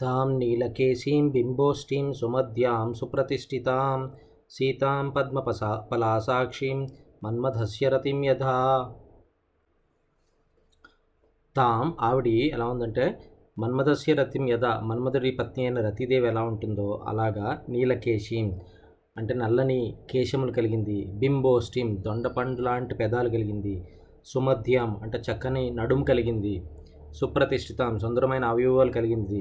తాం నీలకేశీం బింబోష్ఠీం సుమధ్యాం సుప్రతిష్ఠితాం. సీతాం పద్మపసా పలాసాక్షీం మన్మథస్య రతిం యథా. తాం ఆవిడి ఎలా ఉందంటే మన్మథస్య రతిం యథ మన్మధుడి పత్ని అయిన రతిదేవి ఎలా ఉంటుందో అలాగా నీలకేశీం అంటే నల్లని కేశములు కలిగింది బింబోష్ఠీం దొండపండు లాంటి పెదాలు కలిగింది సుమధ్యం అంటే చక్కని నడుము కలిగింది సుప్రతిష్ఠితం సుందరమైన అవయవాలు కలిగింది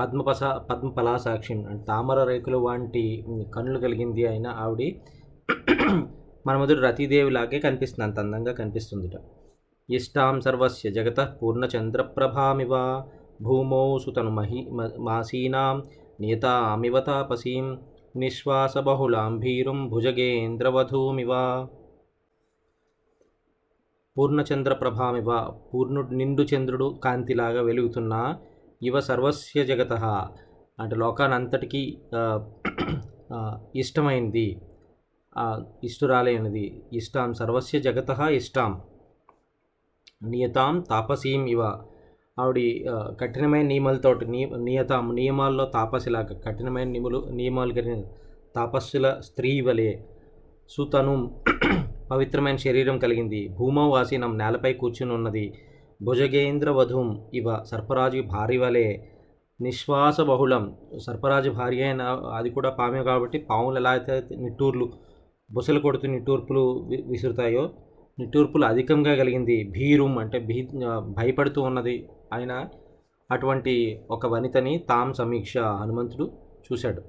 పద్మపస పద్మపలాసాక్షి అంటే తామర రేకులు వంటి కన్నులు కలిగింది అయిన ఆవిడ మన్మధుడు రతీదేవిలాగే కనిపిస్తుంది. అంత అందంగా కనిపిస్తుందిట. ఇష్టాం సర్వస్య జగత పూర్ణచంద్రప్రభామివ. భూమౌ సుతను మహి మ- మాసీనాం నేతామివ తాపసీం. నిశ్వాసబహుళాం భీరుం భుజగేంద్రవధూమివ. పూర్ణచంద్రప్రభామివ పూర్ణుడు నిండు చంద్రుడు కాంతిలాగా వెలుగుతున్న ఇవ సర్వస్య జగత అంటే లోకానంతటికీ ఇష్టమైనది ఇష్టమైంది ఇష్టురాలైనది ఇష్టాం సర్వస్య జగత ఇష్టాం. నియతాం తాపసీం ఇవ. ఆవిడ కఠినమైన నియమాలతోటి నియతాం నియమాల్లో తాపసిలాగా కఠినమైన నియములు నియమాలు కలిగిన తాపస్సుల స్త్రీ వలె సుతను పవిత్రమైన శరీరం కలిగింది. భూమవాసీనం నేలపై కూర్చుని ఉన్నది భుజగేంద్రవధుం ఇవ సర్పరాజు భార్య వలె నిశ్వాస బహుళం సర్పరాజు భార్య అయిన అది కూడా పామే కాబట్టి పాములు ఎలా అయితే నిట్టూర్లు బుసలు కొడుతూ నిట్టూర్పులు వి- విసురుతాయో నిట్టూర్పులు అధికంగా కలిగింది. భీరుం అంటే భీ భయపడుతూ ఉన్నది ఆయన అటువంటి ఒక వనితని తాం సమీక్ష హనుమంతుడు చూశాడు.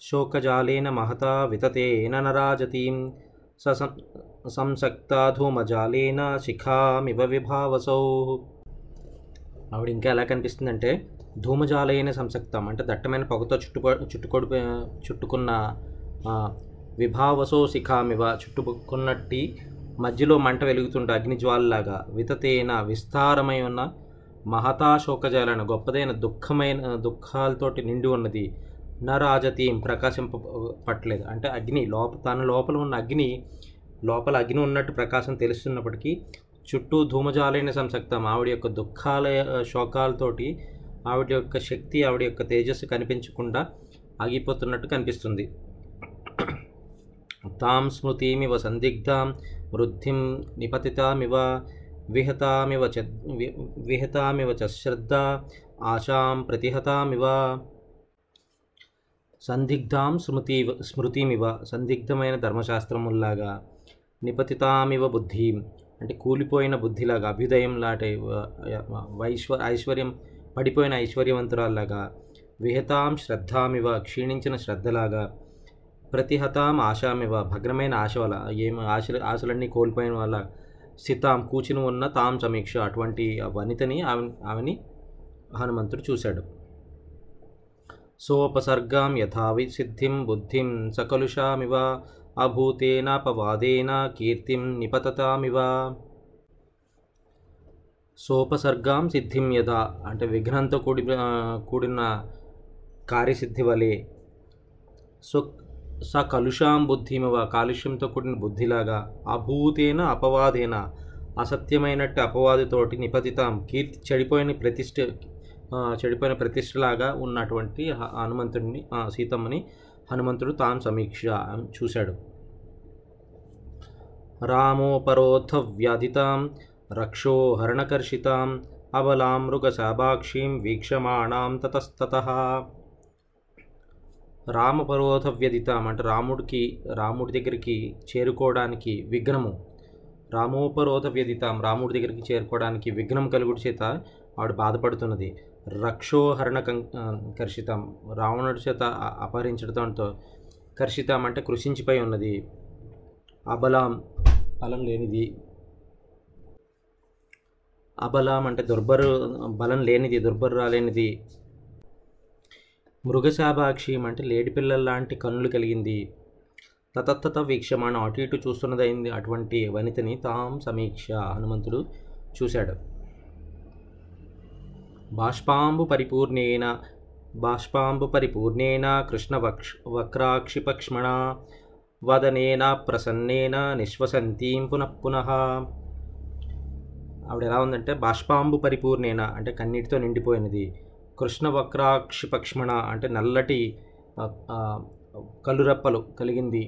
శోకజాలేన మహతా వితతేన నరాజతీం స సంసక్తా ధూమజాలేన శిఖామివ విభావసౌ. ఆవిడ ఇంకా ఎలా కనిపిస్తుందంటే ధూమజాలైన సంసక్తం అంటే దట్టమైన పొగతో చుట్టుకో చుట్టుకొడి చుట్టుకున్న విభావసో శిఖామివ చుట్టుకున్నట్టి మధ్యలో మంట వెలుగుతుంటే అగ్నిజ్వాలలాగా వితతేన విస్తారమై ఉన్న మహతా శోకజాలన గొప్పదైన దుఃఖమైన దుఃఖాలతోటి నిండి ఉన్నది నరాజతీం ప్రకాశింప పట్టలేదు. అంటే అగ్ని లోప తన లోపల ఉన్న అగ్ని లోపల అగ్ని ఉన్నట్టు ప్రకాశం తెలుస్తున్నప్పటికీ చుట్టూ ధూమజాలైన సంసక్తం ఆవిడ యొక్క దుఃఖాల శోకాలతోటి ఆవిడ యొక్క శక్తి ఆవిడ యొక్క తేజస్సు కనిపించకుండా ఆగిపోతున్నట్టు కనిపిస్తుంది. తాం స్మృతిమివ సందిగ్ధాం వృద్ధిం నిపతితామివ విహతామివ చ విహతామివ చ శ్రద్ధ ఆశాం ప్రతిహతామివ. సందిగ్ధాం స్మృతి స్మృతిమివ సందిగ్ధమైన ధర్మశాస్త్రముల్లాగా నిపతితామివ బుద్ధి అంటే కూలిపోయిన బుద్ధిలాగా అభ్యుదయం లాంటి వైశ్వ ఐశ్వర్యం పడిపోయిన ఐశ్వర్యవంతురాల్లాగా విహతాం శ్రద్ధామివ క్షీణించిన శ్రద్ధలాగా ప్రతిహతాం ఆశామివ భగ్రమైన ఆశ వల్ల ఏం ఆశ ఆశలన్నీ కోల్పోయిన వల్ల సితాం కూచుని ఉన్న తాం సమీక్ష అటువంటి వనితని ఆమె ఆమెని హనుమంతుడు చూశాడు. సోపసర్గాం యథావి సిద్ధిం బుద్ధిం సకలుషామివ అభూతేనాపవాదేన కీర్తిం నిపతతామివ. సోపసర్గాం సిద్ధిం యథా అంటే విఘ్నంతో కూడి కూడిన కార్యసిద్ధి వలె సో స కలుషాం బుద్ధిమివ కాలుష్యంతో కూడిన బుద్ధిలాగా అభూతేన అపవాదేన అసత్యమైనట్టు అపవాదితోటి నిపతితాం కీర్తి చెడిపోయిన ప్రతిష్ట చెడిపోయిన ప్రతిష్టలాగా ఉన్నటువంటి హ- హనుమంతుడిని సీతమ్మని హనుమంతుడు తాను సమీక్ష చూశాడు. రామోపరోధ వ్యాధితాం రక్షో హరణకర్షితం అబలాం మృగశాభాక్షీం వీక్షమాణాం తతస్తత. రామపరోధ వ్యధితాం అంటే రాముడికి రాముడి దగ్గరికి చేరుకోవడానికి విఘ్నము. రామోపరోధ వ్యధితాం రాముడి దగ్గరికి చేరుకోవడానికి విఘ్నం కలుగుడి చేత ఆవిడ బాధపడుతున్నది. రక్షోహరణ కం- కర్షితం. రావణుడి చేత అపహరించడంతో కర్షితం అంటే కృషించిపోయి ఉన్నది. అబలాం బలం లేనిది. అబలాం అంటే దుర్బరు బలం లేనిది దుర్బరురాలేనిది మృగశాభాక్షి అంటే లేడిపిల్లల లాంటి కన్నులు కలిగింది. తతత్తత వీక్షమాణం అటు ఇటు చూస్తున్నదైంది అటువంటి వనితని తాం సమీక్ష హనుమంతుడు చూశాడు. బాష్పాంబు పరిపూర్ణేన బాష్పాంబు పరిపూర్ణేన కృష్ణ వక్ష వక్రాక్షిపక్ష్మణ వదనేన ప్రసన్నేన నిశ్వసంతీం పునః పునః. ఆవిడ ఎలా ఉందంటే బాష్పాంబు పరిపూర్ణేన అంటే కన్నీటితో నిండిపోయినది. కృష్ణ పక్ష్మణ అంటే నల్లటి కలురెప్పలు కలిగింది.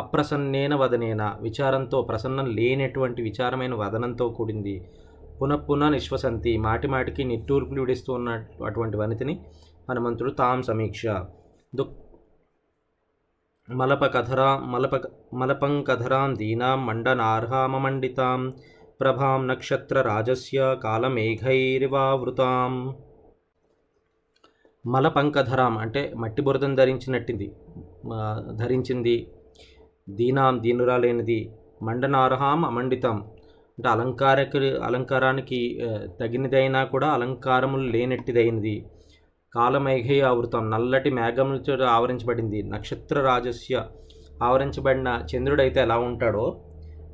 అప్రసన్నేన వదనేన విచారంతో ప్రసన్నం లేనటువంటి విచారమైన వదనంతో కూడింది. పునఃపున నిశ్వసంతి మాటి మాటికి నిట్టూర్పులు విడిస్తూ ఉన్న అటువంటి వనితిని హనుమంతుడు తాం సమీక్ష. దుఃఖ మలప కథరా మలప మలపంకధరాం దీనాం మండనార్హామమండితాం ప్రభాం నక్షత్ర రాజస్య కాలమేఘైరివావృతాం. మలపంకధరాం అంటే మట్టి బురదను ధరించినట్టింది. ధరించింది. దీనాం దీనురాలేనిది. మండనార్హాం అమండితాం అంటే అలంకారక అలంకారానికి తగినదైనా కూడా అలంకారములు లేనట్టిదైనది. కాలమేఘయ ఆవృతం నల్లటి మేఘములతో ఆవరించబడింది. నక్షత్ర రాజస్య ఆవరించబడిన చంద్రుడైతే ఎలా ఉంటాడో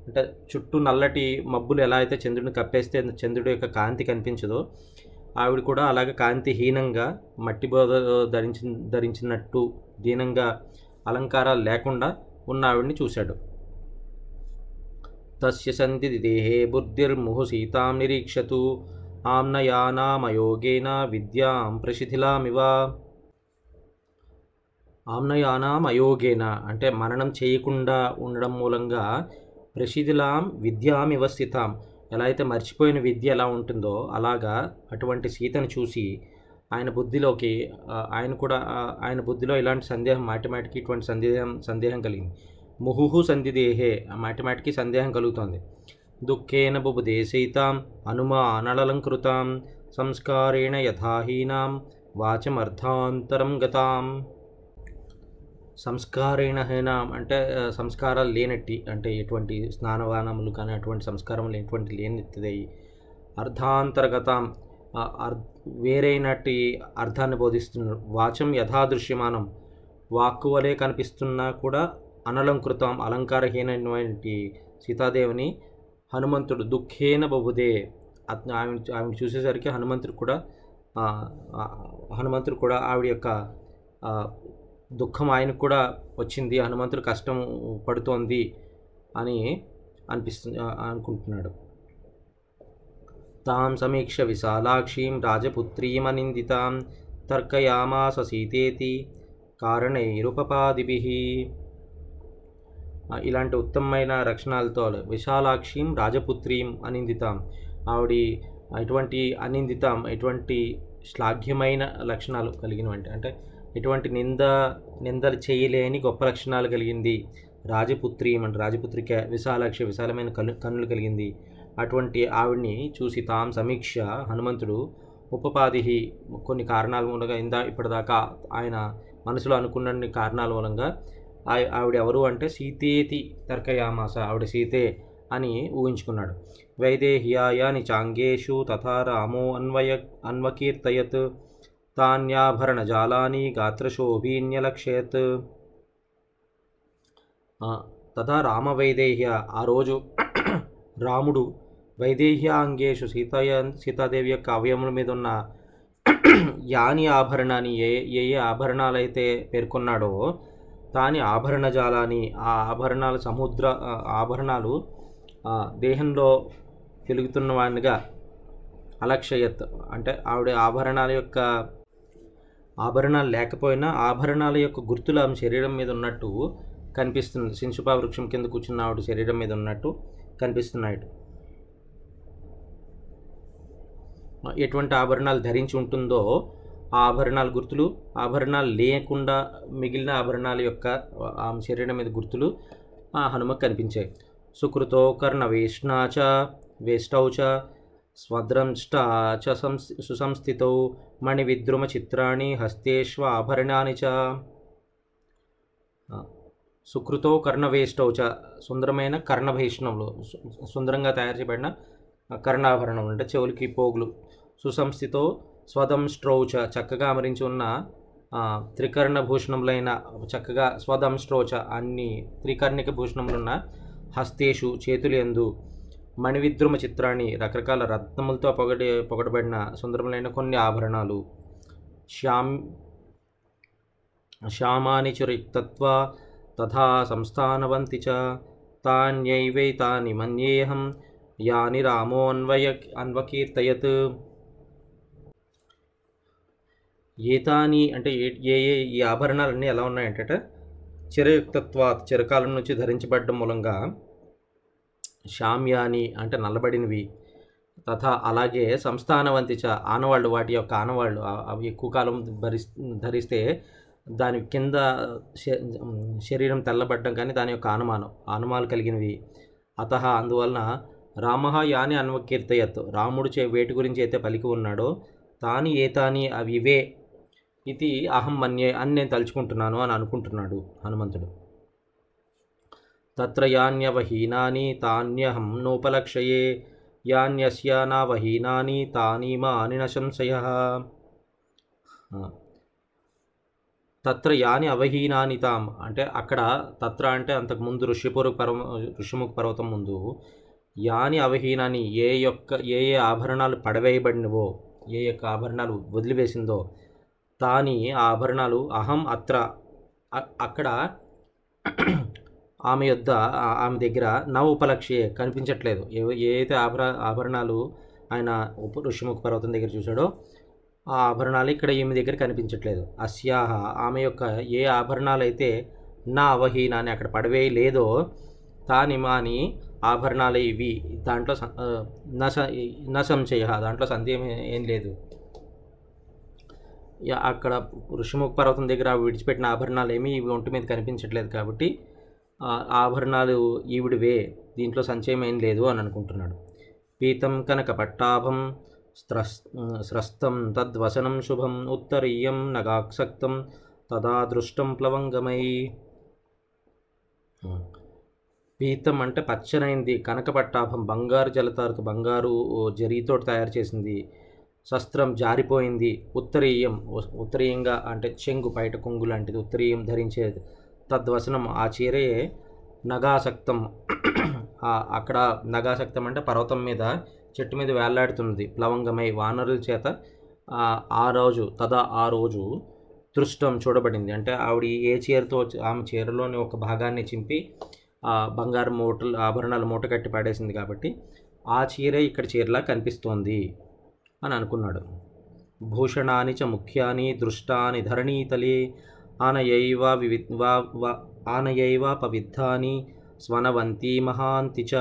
అంటే చుట్టూ నల్లటి మబ్బులు ఎలా అయితే చంద్రుడిని కప్పేస్తే చంద్రుడి యొక్క కాంతి కనిపించదో ఆవిడ కూడా అలాగే కాంతిహీనంగా మట్టి బోధ ధరించి ధరించినట్టు దీనంగా అలంకారాలు లేకుండా ఉన్న ఆవిడ్ని చూశాడు. తస్య సంధి దేహే బుద్ధిర్ముహు సీతాం నిరీక్షతు ఆమ్నయానామయోగేన విద్యాం ప్రశిథిలామివ ఆమ్నయానాం అయోగేన అంటే మరణం చేయకుండా ఉండడం మూలంగా ప్రసిధిలాం విద్యామివ స్థితాం. ఎలా అయితే మర్చిపోయిన విద్య ఎలా ఉంటుందో అలాగా అటువంటి సీతను చూసి ఆయన బుద్ధిలోకి ఆయన కూడా ఆయన బుద్ధిలో ఇలాంటి సందేహం మాటిమాటికి ఇటువంటి సందేహం సందేహం కలిగింది. ముహుహు సంధిదేహే. మాటిమాటికి సందేహం కలుగుతోంది. దుఃఖేన బుబుదే సీతాం అనుమానలలంకృతాం సంస్కారేణ యథాహీనాం వాచమర్థాంతరం గతాం. సంస్కారేణ హీనాం అంటే సంస్కారాలు లేనట్టి అంటే ఎటువంటి స్నానవానములు కానీ అటువంటి సంస్కారం లేనటువంటి లేనిది అర్ధాంతర్గతాం వేరైనటి అర్ అర్థాన్ని బోధిస్తున్నారు వాచం యథాదృశ్యమానం. వాక్కు వలె కనిపిస్తున్నా కూడా అనలంకృతం అలంకారహీనమైనటువంటి సీతాదేవిని హనుమంతుడు దుఃఖేన బబుదే అతను ఆమె ఆమెను చూసేసరికి హనుమంతుడు కూడా హనుమంతుడు కూడా ఆవిడ యొక్క దుఃఖం ఆయనకు కూడా వచ్చింది. హనుమంతుడు కష్టం పడుతోంది అని అనిపిస్తుంది అనుకుంటున్నాడు. తాం సమీక్ష విశాలాక్షీం రాజపుత్రీమనిందితాం తర్కయామాస సీతేతి కారణైరుపపాదిభిః. ఇలాంటి ఉత్తమమైన రక్షణాలతో విశాలాక్షిం రాజపుత్రీం అనిందితాం. ఆవిడ ఎటువంటి అనిందితాం ఎటువంటి శ్లాఘ్యమైన లక్షణాలు కలిగినవంటి అంటే ఎటువంటి నింద నిందలు చేయలేని గొప్ప లక్షణాలు కలిగింది రాజపుత్రి అంటే రాజపుత్రిక విశాలాక్షి విశాలమైన కన్ను కన్నులు కలిగింది. అటువంటి ఆవిడ్ని చూసి తాం సమీక్ష హనుమంతుడు ఉపపాధి కొన్ని కారణాల మూలంగా ఇందా ఇప్పటిదాకా ఆయన మనసులో అనుకున్న కారణాల మూలంగా ఆవిడ ఎవరు అంటే సీతేతి తర్కయామాస ఆవిడ సీతే అని ఊహించుకున్నాడు. వైదేహ్యాయాని చాంగేషు తథా రామో అన్వయ అన్వకీర్తయత్ తాన్యాభరణజాలాని గాత్రశోభీన్యలక్షయత్ ఆ, తథా రామవైదేహ్య ఆ రోజు రాముడు వైదేహ్యాంగేషు సీతయ సీతాదేవి యొక్క అవయముల మీద ఉన్న యాని ఆభరణాన్ని ఏ ఏ ఏ ఆభరణాలైతే పేర్కొన్నాడో తాని ఆభరణ జాలాన్ని ఆ ఆభరణాల సముద్ర ఆభరణాలు దేహంలో వెలుగుతున్న వాడినిగా అలక్షయత్ అంటే ఆవిడ ఆభరణాల యొక్క ఆభరణాలు లేకపోయినా ఆభరణాల యొక్క గుర్తులు ఆమె శరీరం మీద ఉన్నట్టు కనిపిస్తుంది. శింశుపా వృక్షం కింద కూర్చున్న ఆవిడ శరీరం మీద ఉన్నట్టు కనిపిస్తున్నాయి. ఎటువంటి ఆభరణాలు ధరించి ఉంటుందో ఆభరణాల గుర్తులు ఆభరణాలు లేకుండా మిగిలిన ఆభరణాల యొక్క ఆమె శరీరం మీద గుర్తులు ఆ హనుమకు కనిపించాయి. సుకృతో కర్ణ వేష్ణాచ వేష్టౌచ చ చ సంస్ సుసంస్థితౌ మణివిద్రుమ చిత్రాణి హస్తేష్వ ఆభరణాని చ. సుకృతో కర్ణవేష్టౌచ సుందరమైన కర్ణభీషణములు సుందరంగా తయారు చేయబడిన కర్ణాభరణం అంటే చెవులకి పోగులు. సుసంస్థితో స్వదం స్ట్రౌచ చక్కగా అమరించి ఉన్న త్రికర్ణ భూషణములైన చక్కగా స్వదంస్ట్రోచ అన్ని త్రికర్ణిక భూషణములున్న హస్తేషు చేతులు మణివిద్రుమ చిత్రాన్ని రకరకాల రత్నములతో పొగడి పొగడబడిన సుందరములైన కొన్ని ఆభరణాలు. శ్యామ్ శ్యామాని చురిక్తత్వ తథా సంస్థానవంతి చ తాన్యైవైతాని మన్యేహం యాని రామో అన్వయ అన్వకీర్తయత్. ఏతాని అంటే ఏ ఏ ఈ ఆభరణాలన్నీ ఎలా ఉన్నాయంటే చిరయుక్తత్వ చిరకాలం నుంచి ధరించబడడం మూలంగా శామ్యాని అంటే నల్లబడినవి తథా అలాగే సంస్థానవంతిచ ఆనవాళ్ళు వాటి యొక్క ఆనవాళ్ళు అవి ఎక్కువ కాలం భరిస్ ధరిస్తే దాని కింద శ- శరీరం తెల్లబడ్డం కానీ దాని యొక్క ఆనమానం ఆనమాలు కలిగినవి. అత అందువలన రామ యాని అన్వకీర్తయత్ రాముడు చే వేటి గురించి అయితే పలికి ఉన్నాడో తాని ఏతాని అవి ఇవే ఇది అహం మన్యే అని నేను తలుచుకుంటున్నాను అని అనుకుంటున్నాడు హనుమంతుడు. తత్ర యాన్యవహీనాని తాన్యహం నోపలక్షయే యాన్యస్యానావహీనాని తాని మాని న తత్ర యాని అవహీనాని తాం అంటే అక్కడ తత్ర అంటే అంతకుముందు ఋషిపురు పర్వ ఋషిముఖ పర్వతం ముందు యాని అవహీనాని ఏ యొక్క ఏ ఏ ఆభరణాలు పడవేయబడినవో ఏ యొక్క ఆభరణాలు వదిలివేసిందో తాని ఆ ఆభరణాలు అహం అత్ర. అక్కడ ఆమె యొద్ద ఆమె దగ్గర నవ ఉపలక్ష్యే కనిపించట్లేదు. ఏ ఏ ఆభర ఆభరణాలు ఆయన ఉప ఋషిముఖ పర్వతం దగ్గర చూశాడో ఆ ఆభరణాలు ఇక్కడ ఈమె దగ్గర కనిపించట్లేదు. అస్యాహ ఆమె యొక్క ఏ ఆభరణాలు అయితే నా అవహీనాన్ని అక్కడ పడవేయలేదో లేదో తానిమాని ఆభరణాలు ఇవి. దాంట్లో స- న సంశయ దాంట్లో సందేహం ఏం లేదు. అక్కడ ఋషిముఖ పర్వతం దగ్గర విడిచిపెట్టిన ఆభరణాలు ఏమీ ఇవి ఒంటి మీద కనిపించట్లేదు కాబట్టి ఆభరణాలు ఈవిడివే దీంట్లో సంచయం ఏం లేదు అని అనుకుంటున్నాడు. పీతం కనక పట్టాభం స్త్రస్ స్రస్తం తద్వసనం శుభం ఉత్తరీయం నగాక్సక్తం తదా దృష్టం ప్లవంగమై. పీతం అంటే పచ్చనైంది కనక పట్టాభం బంగారు జలతారుకు బంగారు జరీతో తయారు చేసింది. శస్త్రం జారిపోయింది. ఉత్తరీయం ఉత్తరీయంగా అంటే చెంగు బయట కొంగు లాంటిది ఉత్తరీయం ధరించేది తద్వసనం ఆ చీరే నగాసక్తం. అక్కడ నగాసక్తం అంటే పర్వతం మీద చెట్టు మీద వేలాడుతున్నది ప్లవంగమై వానరుల చేత ఆ రోజు తదా ఆ రోజు దృష్టం చూడబడింది. అంటే ఆవిడ ఏ చీరతో ఆమె చీరలోని ఒక భాగాన్ని చింపి ఆ బంగారు మూటలు ఆభరణాలు మూట కట్టి పడేసింది కాబట్టి ఆ చీరే ఇక్కడ చీరలా కనిపిస్తోంది. అని అనుకున్నాడు. భూషణాని చ ముఖ్యాని దృష్టాని ధరణీతలే ఆనయైవ వివి ఆనయైవ పవిద్ధాని స్వనవంతి మహాంతి చ.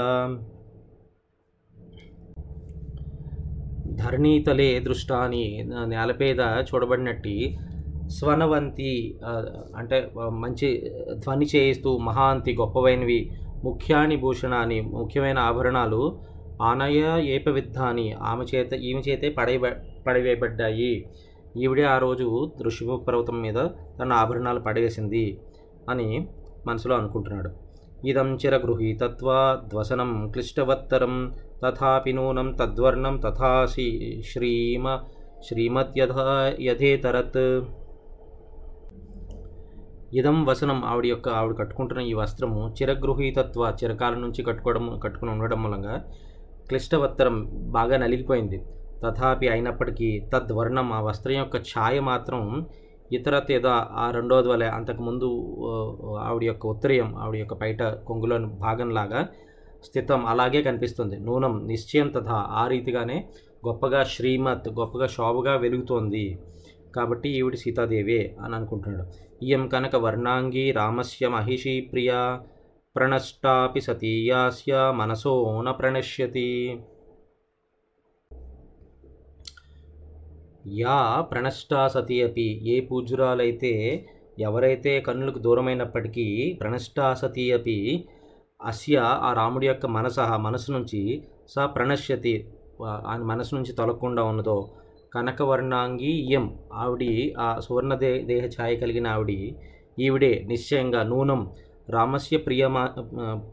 ధరణీతలే దృష్టాని నేలపేద చూడబడినట్టి స్వనవంతి అంటే మంచి ధ్వని చేయిస్తూ మహాంతి గొప్పవైనవి ముఖ్యాని భూషణాన్ని ముఖ్యమైన ఆభరణాలు ఆనయ ఏపవిద్ధాని ఆమె చేత ఈమె చేతే పడవ పడవేయబడ్డాయి. ఈవిడే ఆ రోజు ఋషిముఖ పర్వతం మీద తన ఆభరణాలు పడవేసింది అని మనసులో అనుకుంటున్నాడు. ఇదం చిరగృహీతత్వ ధ్వసనం క్లిష్టవత్తరం తథాపి నూనం తద్వర్ణం తథా శ్రీ- శ్రీమ శ్రీమద్యథా యథేతరత్. ఇదం వసనం ఆవిడ యొక్క ఆవిడ కట్టుకుంటున్న ఈ వస్త్రము చిరగృహీతత్వ చిరకాలం నుంచి కట్టుకోవడం కట్టుకుని ఉండడం మూలంగా క్లిష్టవత్తరం బాగా నలిగిపోయింది. తథాపి అయినప్పటికీ తద్వర్ణం ఆ వస్త్రం యొక్క ఛాయ మాత్రం ఇతర ఏదో ఆ రెండోది వలె అంతకుముందు ఆవిడ యొక్క ఉత్తరీయం ఆవిడ యొక్క బయట కొంగులోని భాగంలాగా స్థితం అలాగే కనిపిస్తుంది. నూనం నిశ్చయం తథా ఆ రీతిగానే గొప్పగా శ్రీమత్ గొప్పగా శోభగా వెలుగుతోంది. కాబట్టి ఈవిడ సీతాదేవే అని అనుకుంటున్నాడు. ఇయం కనుక వర్ణాంగి రామస్య మహిషీ ప్రియా ప్రణష్టాపి సతీయాస్య మనసో న ప్రణశ్యతి యా ప్రణష్టా సతి అపి ఏ పూజురాలైతే ఎవరైతే కన్నులకు దూరమైనప్పటికీ ప్రణష్టా సతి అపి అస్య ఆ రాముడి యొక్క మనస మనసు నుంచి స ప్రణశ్యతి ఆయన మనసు నుంచి తొలగకుండా ఉన్నదో కనకవర్ణాంగి ఇయం ఆవిడి ఆ సువర్ణ దే దేహ ఛాయ కలిగిన ఆవిడి ఈవిడే నిశ్చయంగా నూనం రామస్య ప్రియమా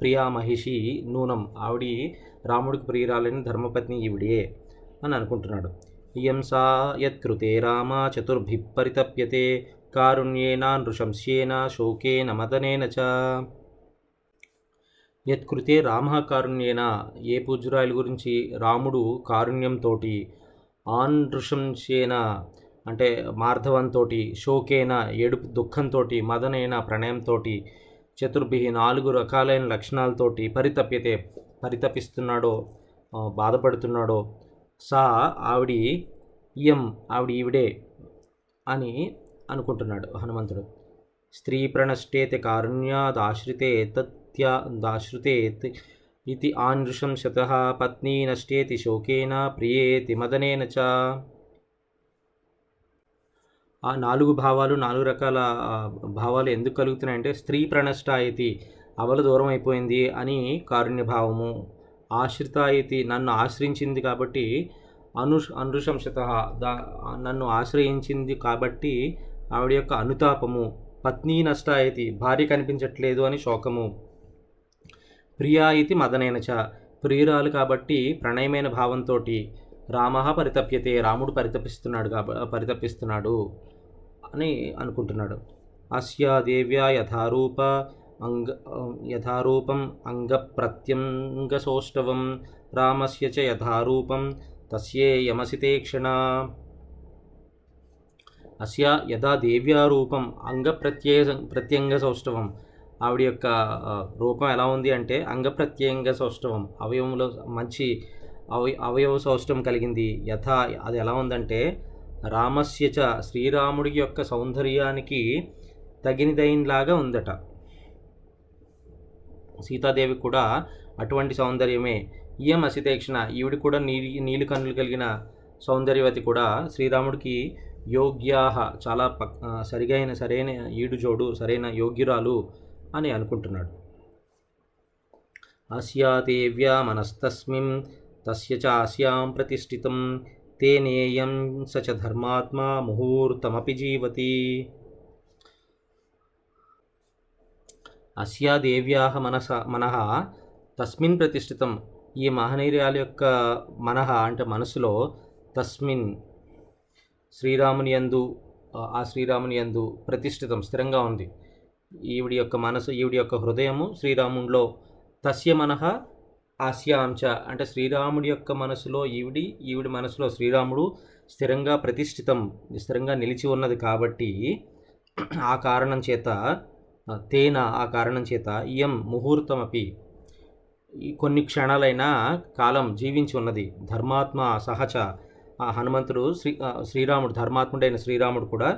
ప్రియా మహిషి నూనం. ఆవిడి రాముడికి ప్రియురాలని ధర్మపత్ని ఈవిడే అని అనుకుంటున్నాడు. ఇయం సా యత్కృతే రామ చతుర్భి పరితప్యతే కారుణ్యేన నృశంస్యేన శోకేన మదనేన చ. యత్కృతే రామ కారుణ్యేన. ఏ పూజ్యురాయల గురించి రాముడు కారుణ్యంతో ఆన్ నృశంస్యేన అంటే మార్ధవంతో శోకేన ఏడుపు దుఃఖంతో మదనైన ప్రణయంతో చతుర్భి నాలుగు రకాలైన లక్షణాలతోటి పరితప్యతే పరితపిస్తున్నాడో బాధపడుతున్నాడో సా ఆవిడి ఇయం ఆవిడ ఈవిడే అని అనుకుంటున్నాడు హనుమంతుడు. స్త్రీ ప్రణష్టేతి కారుణ్యాదాశ్రితే తత్యా దాశ్రితేత్ ఇది ఆనృషం శత పత్ని నష్టేతి శోకేన ప్రియేతి మదనేన చ. ఆ నాలుగు భావాలు నాలుగు రకాల భావాలు ఎందుకు కలుగుతున్నాయంటే స్త్రీ ప్రణష్టాయితి అవల దూరం అయిపోయింది అని కారుణ్య భావము ఆశ్రితాయితి నన్ను ఆశ్రయించింది కాబట్టి అను అనుశంసత దా నన్ను ఆశ్రయించింది కాబట్టి ఆవిడ యొక్క అనుతాపము పత్ని నష్టాయితి భార్య కనిపించట్లేదు అని శోకము. ప్రియా ఇది మదనేనచ ప్రియురాలు కాబట్టి ప్రణయమైన భావంతో రామ పరితప్యతే రాముడు పరితపిస్తున్నాడు పరితపిస్తున్నాడు అని అనుకుంటున్నాడు. అస్య దేవ్యా యథారూప అంగ యథారూపం అంగప్రత్యంగసౌష్ఠవం రామస్య చ యథారూపం తస్యే యమసితే క్షణ. అస్య యథా దేవ్యారూపం అంగప్రత్యయ ప్రత్యంగ సౌష్ఠవం ఆవిడ యొక్క రూపం ఎలా ఉంది అంటే అంగప్రత్యంగ సౌష్ఠవం అవయవంలో మంచి అవయ అవయవ సౌష్టం కలిగింది. యథ అది ఎలా ఉందంటే రామస్యచ శ్రీరాముడి యొక్క సౌందర్యానికి తగినదైనలాగా ఉందట. సీతాదేవి కూడా అటువంటి సౌందర్యమే. ఇయం అసితేక్షణ ఈవిడ కూడా నీలి నీలి కన్నులు కలిగిన సౌందర్యవతి కూడా శ్రీరాముడికి యోగ్యాహ చాలా పక్ సరిగైన సరైన ఈడు జోడు సరైన యోగ్యురాలు అని అనుకుంటున్నాడు. అస్యా దేవ్యా మనస్తస్మిన్ తస్య చాస్యాం ప్రతిష్ఠితం తేనేయం స చ ధర్మాత్మా ముహూర్తమపి జీవతి అస్యా దేవ్యాహ మనస మనః తస్మిన్ ప్రతిష్ఠితం ఈ మహనీయురాల యొక్క మనః అంటే మనసులో తస్మిన్ శ్రీరాముని యందు ఆ శ్రీరాముని యందు ప్రతిష్ఠితం స్థిరంగా ఉంది. ఈవిడి యొక్క మనసు ఈవిడి యొక్క హృదయము శ్రీరామునిలో తస్య మనః ఆస్యాంచ అంటే శ్రీరాముడి యొక్క మనసులో ఈవిడి ఈవిడి మనసులో శ్రీరాముడు స్థిరంగా ప్రతిష్ఠితం స్థిరంగా నిలిచి ఉన్నది కాబట్టి ఆ కారణం చేత తేన ఆ కారణం చేత ఇయం ముహూర్తమపి. కొన్ని క్షణాలైనా కాలం జీవించి ఉన్నది. ధర్మాత్మ సహచ. ఆ హనుమంతుడు శ్రీ శ్రీరాముడు ధర్మాత్ముడైన శ్రీరాముడు కూడా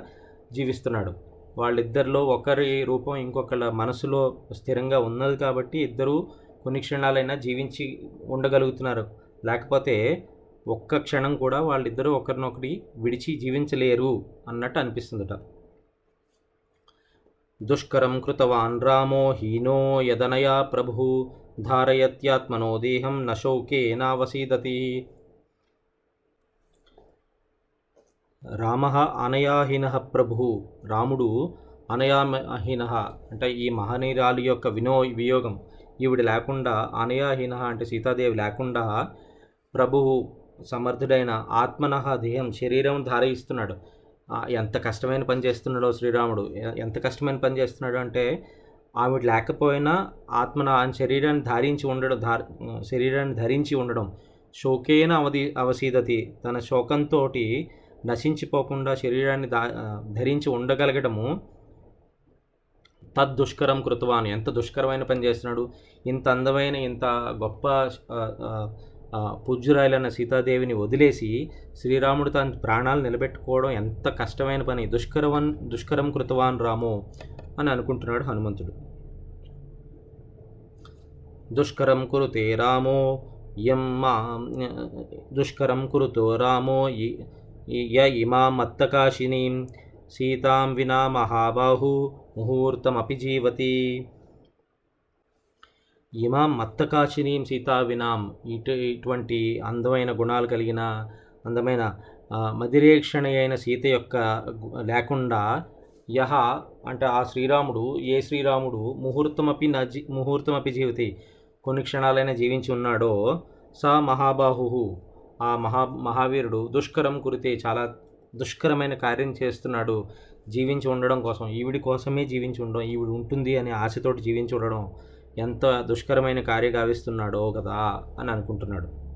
జీవిస్తున్నాడు. వాళ్ళిద్దరిలో ఒకరి రూపం ఇంకొకళ్ళ మనసులో స్థిరంగా ఉన్నది కాబట్టి ఇద్దరూ కొన్ని క్షణాలైనా జీవించి ఉండగలుగుతున్నారు. లేకపోతే ఒక్క క్షణం కూడా వాళ్ళిద్దరూ ఒకరినొకటి విడిచి జీవించలేరు అన్నట్టు అనిపిస్తుందట. దుష్కరం కృతవాన్ రామో హీనో యదనయా ప్రభు ధారయత్యాత్మనో దేహం నశోకే నావసీదతి. రామ అనయాహీన ప్రభు. రాముడు అనయాహీన అంటే ఈ మహనీయురాలు యొక్క వినో వియోగం. ఈవిడ లేకుండా అనయాహీన అంటే సీతాదేవి లేకుండా ప్రభువు సమర్థుడైన ఆత్మనహ దేహం శరీరం ధారయిస్తున్నాడు. ఎంత కష్టమైన పని చేస్తున్నాడో శ్రీరాముడు. ఎంత కష్టమైన పని చేస్తున్నాడు అంటే ఆవిడ లేకపోయినా ఆత్మన ఆయన శరీరాన్ని ధారించి ఉండడం ధార శరీరాన్ని ధరించి ఉండడం శోకేన అవధి అవసీదతి. తన శోకంతో నశించిపోకుండా శరీరాన్ని ధరించి ఉండగలగడము తద్దుష్కరం కృతవాన్. ఎంత దుష్కరమైన పని చేస్తున్నాడు. ఇంత అందమైన ఇంత గొప్ప ఆ, సీతాదేవిని వదిలేసి శ్రీరాముడు తన ప్రాణాలు నిలబెట్టుకోవడం ఎంత కష్టమైన పని. దుష్కరవన్ దుష్కరం కృతవాన్ రామో అని అనుకుంటున్నాడు హనుమంతుడు. దుష్కరం కురుతే రామో ఇయం మా దుష్కరం కురుతో రామో య ఇమా మత్తకాశినీం సీతాం వినా మహాబాహు ముహూర్తమపి జీవతి. ఇమాం మత్తకాశినీం సీతా వినాం. ఇటు ఇటువంటి అందమైన గుణాలు కలిగిన అందమైన ఆ, మదిరేక్షణ అయిన సీత యొక్క లేకుండా యహ అంటే ఆ శ్రీరాముడు ఏ శ్రీరాముడు ముహూర్తమపి నజి ముహూర్తమపి జీవితి కొన్ని క్షణాలైనా జీవించి ఉన్నాడో సా మహాబాహు ఆ మహా మహావీరుడు దుష్కరం కురితే చాలా దుష్కరమైన కార్యం చేస్తున్నాడు జీవించి ఉండడం కోసం. ఈవిడి కోసమే జీవించి ఉండడం ఈవిడ ఉంటుంది అనే ఆశతోటి జీవించి ఉండడం ఎంత దుష్కరమైన కార్య గావిస్తున్నాడో కదా అని అనుకుంటున్నాడు.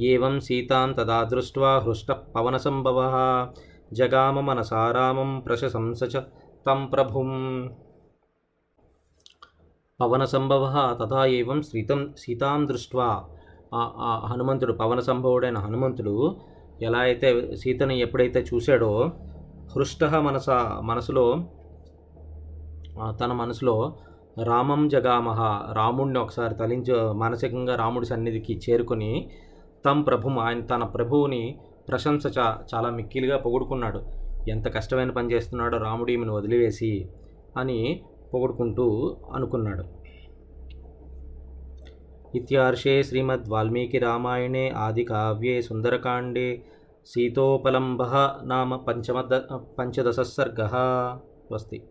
ఏవం సీతాం తదా దృష్ట్వా హృష్ట పవన సంభవ జగామ మనసారామం ప్రశంస తం ప్రభుం. పవన సంభవ తథా ఏవం శ్రీతం సీతాం దృష్ట్వా హనుమంతుడు పవన సంభవుడైన హనుమంతుడు ఎలా అయితే సీతను ఎప్పుడైతే చూశాడో హృష్ట మనస మనసులో తన మనసులో రామం జగామహ రాముడిని ఒకసారి తలించు మానసికంగా రాముడి సన్నిధికి చేరుకుని తమ్ ప్రభు ఆయన తన ప్రభువుని ప్రశంస చా చాలా మిక్కిలిగా పొగుడుకున్నాడు. ఎంత కష్టమైన పని చేస్తున్నాడో రాముడు ఈమెను వదిలివేసి అని పొగుడుకుంటూ అనుకున్నాడు. ఇత్యార్షే శ్రీమద్ వాల్మీకి రామాయణే ఆది కావ్యే సుందరకాండే सीतोपलम्बः नाम पञ्चमद पञ्चदशः सर्गः। अस्ति।